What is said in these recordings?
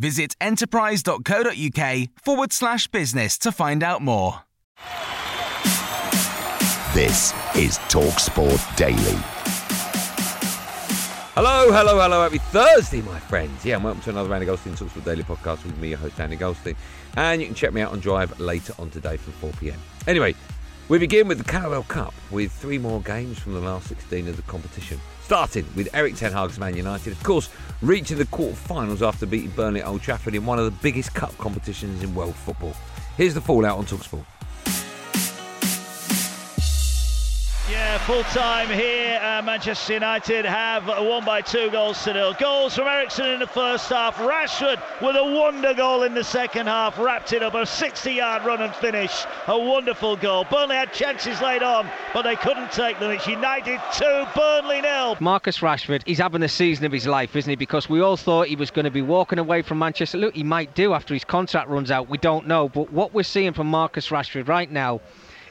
Visit enterprise.co.uk forward slash business to find out more. This is TalkSport Daily. Hello, hello, hello. Happy Thursday, my friends. Yeah, and welcome to another Andy Goldstein Talksport Daily podcast with me, your host, Andy Goldstein. And you can check me out on Drive later on today from 4 pm. Anyway, we begin with the Carabao Cup with three more games from the last 16 of the competition. Starting with Erik Ten Hag's Man United, of course, reaching the quarter-finals after beating Burnley at Old Trafford in one of the biggest cup competitions in world football. Here's the fallout on Talksport. Yeah, full time here. Uh, Manchester United have won by two goals to nil. Goals from Eriksen in the first half. Rashford with a wonder goal in the second half. Wrapped it up. A 60 yard run and finish. A wonderful goal. Burnley had chances laid on, but they couldn't take them. It's United 2, Burnley nil. Marcus Rashford, he's having the season of his life, isn't he? Because we all thought he was going to be walking away from Manchester. Look, he might do after his contract runs out. We don't know. But what we're seeing from Marcus Rashford right now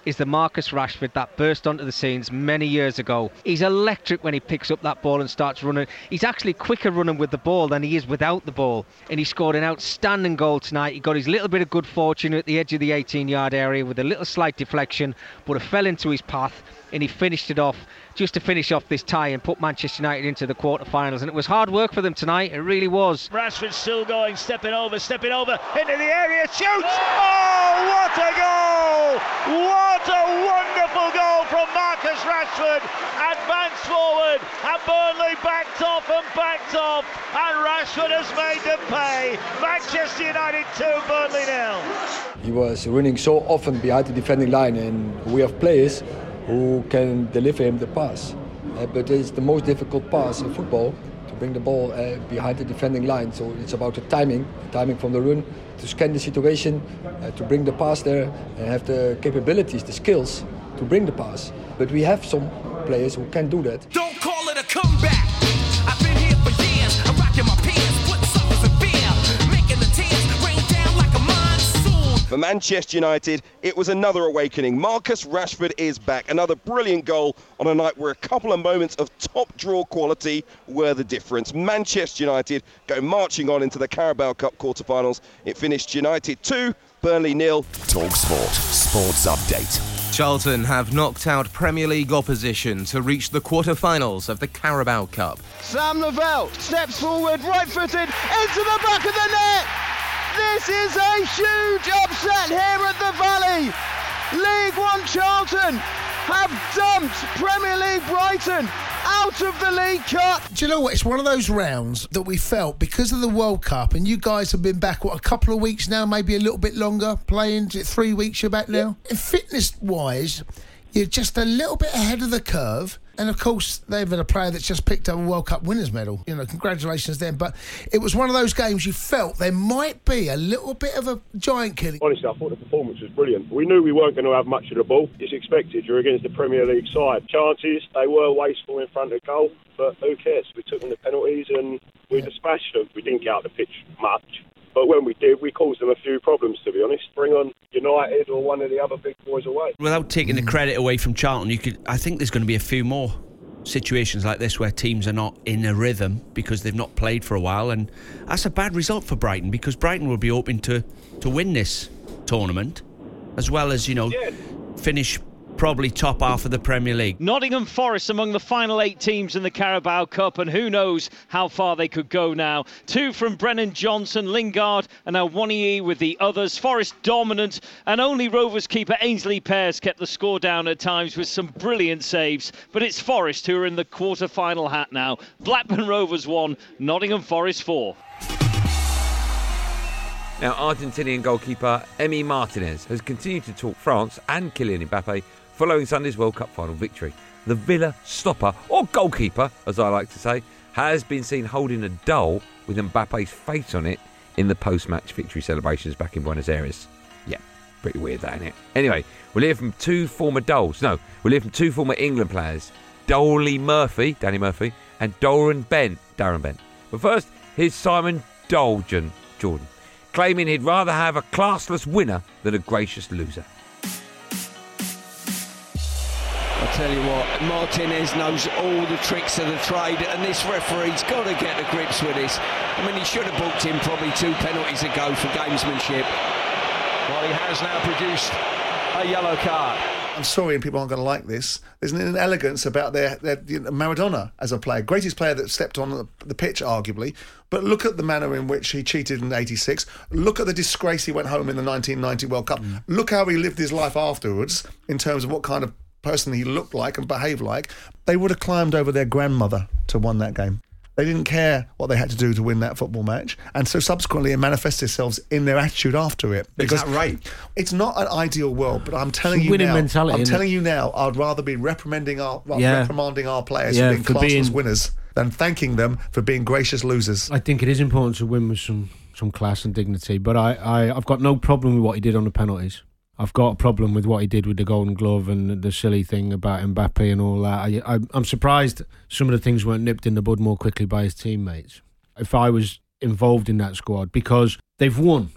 is the Marcus Rashford that burst onto the scenes many years ago. He's electric when he picks up that ball and starts running. He's actually quicker running with the ball than he is without the ball. And he scored an outstanding goal tonight. He got his little bit of good fortune at the edge of the 18 yard area with a little slight deflection, but it fell into his path and he finished it off just to finish off this tie and put Manchester United into the quarterfinals. And it was hard work for them tonight. It really was. Rashford still going, stepping over, stepping over into the area, shoots! Oh, what a goal! What a wonderful goal from Marcus Rashford! Advanced forward, and Burnley backed off and backed off, and Rashford has made them pay. Manchester United 2, Burnley nil. He was running so often behind the defending line, and we have players who can deliver him the pass. Uh, but it's the most difficult pass in football to bring the ball uh, behind the defending line. So it's about the timing, the timing from the run, to scan the situation, uh, to bring the pass there, and have the capabilities, the skills to bring the pass. But we have some players who can do that. Don't call For Manchester United, it was another awakening. Marcus Rashford is back. Another brilliant goal on a night where a couple of moments of top draw quality were the difference. Manchester United go marching on into the Carabao Cup quarter-finals. It finished United 2, Burnley nil. TalkSport Sports Update. Charlton have knocked out Premier League opposition to reach the quarter-finals of the Carabao Cup. Sam Lavelle steps forward, right footed, into the back of the net. This is a huge upset here at the Valley. League One Charlton have dumped Premier League Brighton out of the League Cup. Do you know what? It's one of those rounds that we felt because of the World Cup, and you guys have been back, what, a couple of weeks now, maybe a little bit longer, playing three weeks you're back now? Fitness wise, you're just a little bit ahead of the curve. And of course, they've had a player that's just picked up a World Cup winners medal. You know, congratulations them. But it was one of those games you felt there might be a little bit of a giant killing. Honestly, I thought the performance was brilliant. We knew we weren't going to have much of the ball. It's expected. You're against the Premier League side. Chances, they were wasteful in front of goal, but who cares? We took them the penalties and we dispatched them. We didn't get out of the pitch much. But when we did, we caused them a few problems, to be honest. Bring on United or one of the other big boys away. Without taking the credit away from Charlton, you could. I think there's going to be a few more situations like this where teams are not in a rhythm because they've not played for a while, and that's a bad result for Brighton because Brighton will be hoping to to win this tournament, as well as you know finish probably top half of the Premier League. Nottingham Forest among the final eight teams in the Carabao Cup, and who knows how far they could go now. Two from Brennan Johnson, Lingard, and Awoniyi with the others. Forest dominant, and only Rovers keeper Aynsley Pears kept the score down at times with some brilliant saves. But it's Forest who are in the quarter final hat now. Blackburn Rovers 1, Nottingham Forest 4. Now, Argentinian goalkeeper Emi Martinez has continued to talk France and Kylian Mbappe following Sunday's World Cup final victory. The Villa stopper, or goalkeeper, as I like to say, has been seen holding a doll with Mbappe's face on it in the post-match victory celebrations back in Buenos Aires. Yeah, pretty weird, that, it? Anyway, we'll hear from two former dolls. No, we'll hear from two former England players, Dolly Murphy, Danny Murphy, and Doran Bent, Darren Bent. But first, here's Simon Dolgen, Jordan, claiming he'd rather have a classless winner than a gracious loser. Tell you what, Martinez knows all the tricks of the trade, and this referee's got to get to grips with this. I mean, he should have booked him probably two penalties ago for gamesmanship. Well, he has now produced a yellow card. I'm sorry, and people aren't going to like this. There's an inelegance about their, their you know, Maradona as a player, greatest player that stepped on the, the pitch, arguably. But look at the manner in which he cheated in '86. Look at the disgrace he went home in the 1990 World Cup. Mm. Look how he lived his life afterwards in terms of what kind of person he looked like and behaved like. They would have climbed over their grandmother to win that game. They didn't care what they had to do to win that football match, and so subsequently it manifests itself in their attitude after it. Is that right? It's not an ideal world, but I'm telling It's a you winning now. mentality, I'm isn't telling you now. I'd rather be reprimanding our well, Yeah. reprimanding our players Yeah, for being for classless being- winners than thanking them for being gracious losers. I think it is important to win with some, some class and dignity, but I, I, I've got no problem with what he did on the penalties. I've got a problem with what he did with the Golden Glove and the silly thing about Mbappe and all that. I, I, I'm surprised some of the things weren't nipped in the bud more quickly by his teammates. If I was involved in that squad, because they've won,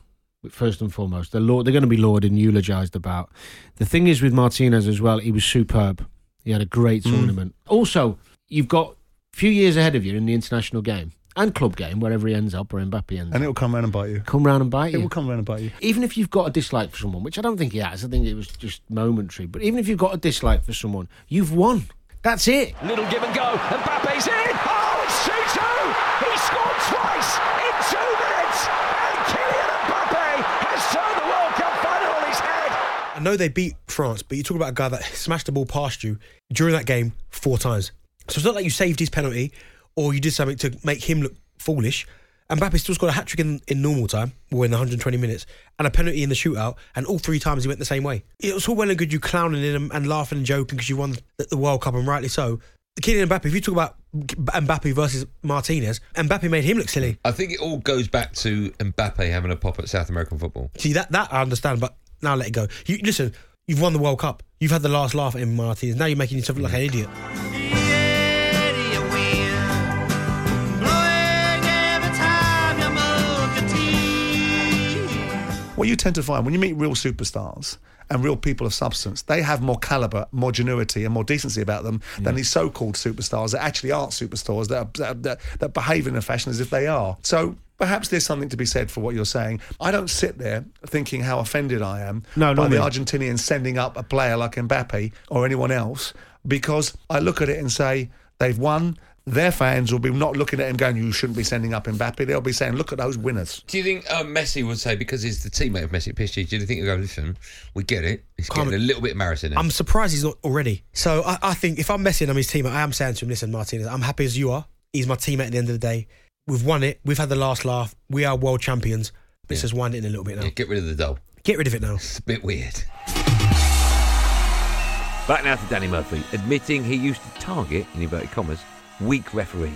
first and foremost. They're, laud- they're going to be lauded and eulogised about. The thing is with Martinez as well, he was superb. He had a great Mm. tournament. Also, you've got a few years ahead of you in the international game and club game, wherever he ends up or Mbappe ends And up. it'll come round and bite you. Come round and bite you. It you. will come round and bite you. Even if you've got a dislike for someone, which I don't think he has, I think it was just momentary. But even if you've got a dislike for someone, you've won. That's it. Little give and go. And Mbappe's in. Oh, it's 2 2. He scored twice in two minutes. And Kylian Mbappe has turned the World Cup final on his head. I know they beat France, but you talk about a guy that smashed the ball past you during that game four times. So it's not like you saved his penalty or you did something to make him look foolish. And Mbappe still scored a hat trick in, in normal time, or in 120 minutes, and a penalty in the shootout, and all three times he went the same way. It was all well and good you clowning in him and laughing and joking because you won the, the World Cup, and rightly so. Kylian Mbappe, if you talk about Mbappe versus Martinez, Mbappe made him look silly. I think it all goes back to Mbappe having a pop at South American football. See that that I understand, but now let it go. You listen. You've won the World Cup. You've had the last laugh at him, Martinez. Now you're making yourself look like an idiot. What you tend to find when you meet real superstars and real people of substance, they have more caliber, more genuity, and more decency about them than these so-called superstars that actually aren't superstars that, are, that, that that behave in a fashion as if they are. So. Perhaps there's something to be said for what you're saying. I don't sit there thinking how offended I am No, by the me. Argentinians sending up a player like Mbappe or anyone else because I look at it and say they've won. Their fans will be not looking at him going, "You shouldn't be sending up Mbappe." They'll be saying, "Look at those winners." Do you think uh, Messi would say because he's the teammate of Messi at PSG? Do you think he'll go, listen, we get it. He's Come getting a little bit embarrassing. I'm surprised he's not already. So I, I think if I'm Messi and I'm his teammate, I am saying to him, listen, Martinez, I'm happy as you are. He's my teammate at the end of the day. We've won it. We've had the last laugh. We are world champions. Let's just wind it in a little bit now. Yeah, get rid of the doll. Get rid of it now. It's a bit weird. Back now to Danny Murphy, admitting he used to target, in inverted commas, weak referees.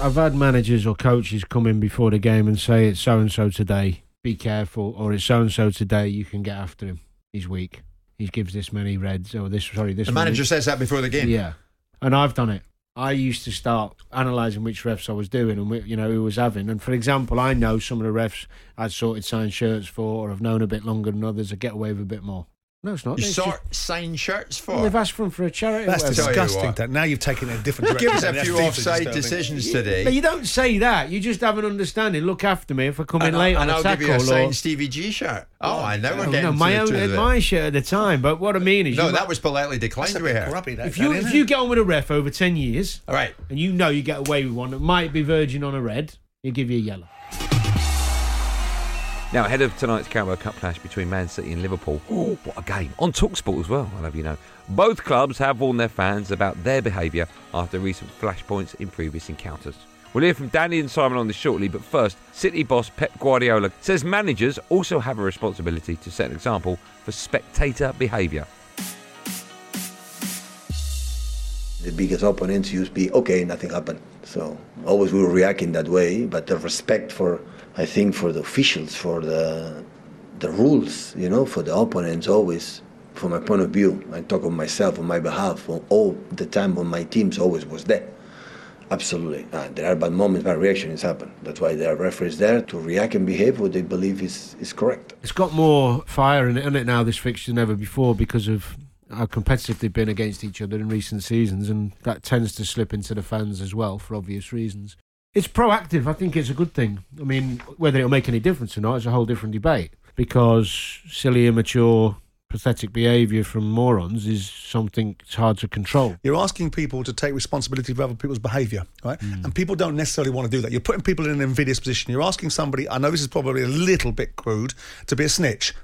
I've had managers or coaches come in before the game and say it's so and so today, be careful, or it's so and so today, you can get after him. He's weak. He gives this many reds, or this, sorry, this The many- manager says that before the game. Yeah. And I've done it. I used to start analysing which refs I was doing and whi- you know who was having. And for example, I know some of the refs I'd sorted signed shirts for, or I've known a bit longer than others. I get away with a bit more. No, it's not. You It's sort just- sign shirts for. Well, they've asked for them for a charity. That's whatever. Tell you disgusting. what. That now you've taken it in a different Give us a That's few deeply offside disturbing. decisions No, today. you don't say that. You just have an understanding. Look after me if I come in and, late and on a I'll tackle. give you a or- signed Stevie G shirt. Oh, I know we're No, getting no, my to, own, to the, my shirt at the time. But what I uh, mean is, No, you that was politely declined That's a with bit her. grubby, that, if you that, if isn't you it? get on with a ref over ten years, All right. and you know you get away with one that might be verging on a red, you give you a yellow. Now, ahead of tonight's Carabao Cup clash between Man City and Liverpool, what a game. On Talksport as well, I'll have you know. Both clubs have warned their fans about their behaviour after recent flashpoints in previous encounters. We'll hear from Danny and Simon on this shortly, but first, City boss Pep Guardiola says managers also have a responsibility to set an example for spectator behaviour. The biggest opponents used to be okay, nothing happened. So always we were reacting that way, but the respect for, I think, for the officials, for the the rules, you know, for the opponents, always, from my point of view, I talk of myself on my behalf, all- all the time on my teams, always was there. Absolutely, uh, there are bad moments, bad reactions happen. That's why there are referees there to react and behave what they believe is is correct. It's got more fire in it, isn't it now, this fixture than ever before because of how competitive they've been against each other in recent seasons, and that tends to slip into the fans as well for obvious reasons. It's proactive. I think it's a good thing. I mean, whether it'll make any difference or not is a whole different debate because silly, immature, pathetic behaviour from morons is something it's hard to control. You're asking people to take responsibility for other people's behaviour, right? Mm. And people don't necessarily want to do that. You're putting people in an invidious position. You're asking somebody, I know this is probably a little bit crude, to be a snitch.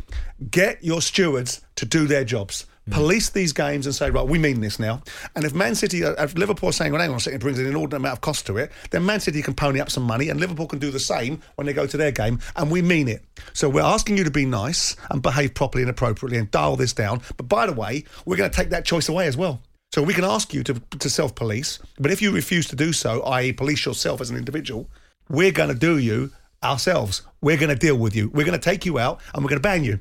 Get your stewards to do their jobs. Police these games and say, right, we mean this now. And if Man City, uh, if Liverpool are saying, well, hang on a second, it brings an inordinate amount of cost to it, then Man City can pony up some money and Liverpool can do the same when they go to their game, and we mean it. So we're asking you to be nice and behave properly and appropriately and dial this down. But by the way, we're going to take that choice away as well. So we can ask you to, to self police, but if you refuse to do so, i.e., police yourself as an individual, we're going to do you ourselves. We're going to deal with you. We're going to take you out and we're going to ban you.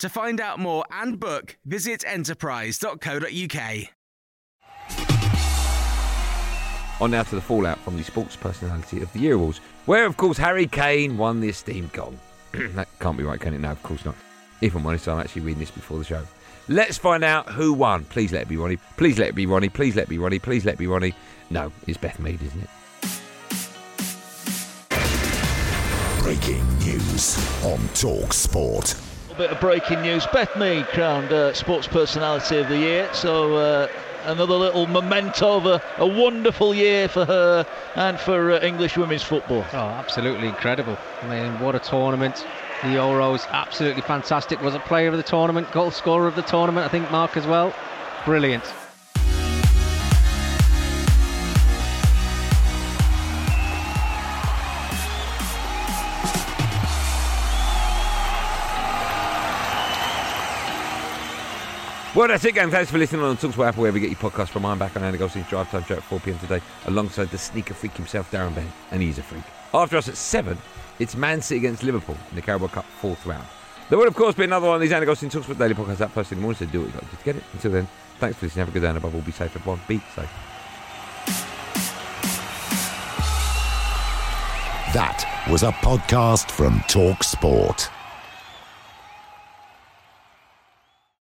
To find out more and book, visit enterprise.co.uk. On now to the fallout from the Sports Personality of the Year Awards, where, of course, Harry Kane won the esteemed goal. that can't be right, can it? No, of course not. If I'm honest, I'm actually reading this before the show. Let's find out who won. Please let it be Ronnie. Please let it be Ronnie. Please let it be Ronnie. Please let it be Ronnie. No, it's Beth Mead, isn't it? Breaking news on Talk Sport. Bit of breaking news. Beth Mead crowned uh, Sports Personality of the Year. So uh, another little memento of a, a wonderful year for her and for uh, English women's football. Oh, absolutely incredible. I mean, what a tournament. The Euros, absolutely fantastic. Was a player of the tournament, goal scorer of the tournament, I think, Mark, as well. Brilliant. Well, that's it, gang. Thanks for listening on Talksport Apple, wherever you get your podcast from. I'm back on Andy Goldstein's Drive Time Show at 4 pm today, alongside the sneaker freak himself, Darren Bent, and he's a freak. After us at 7, it's Man City against Liverpool in the Carabao Cup fourth round. There will, of course, be another one of these Andy Goldstein Talks Daily podcasts out first in the morning, so do what you got to to get it. Until then, thanks for listening. Have a good day, and above all, be safe, everyone. Be safe. That was a podcast from Talk Sport.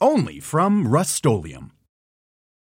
Only from Rust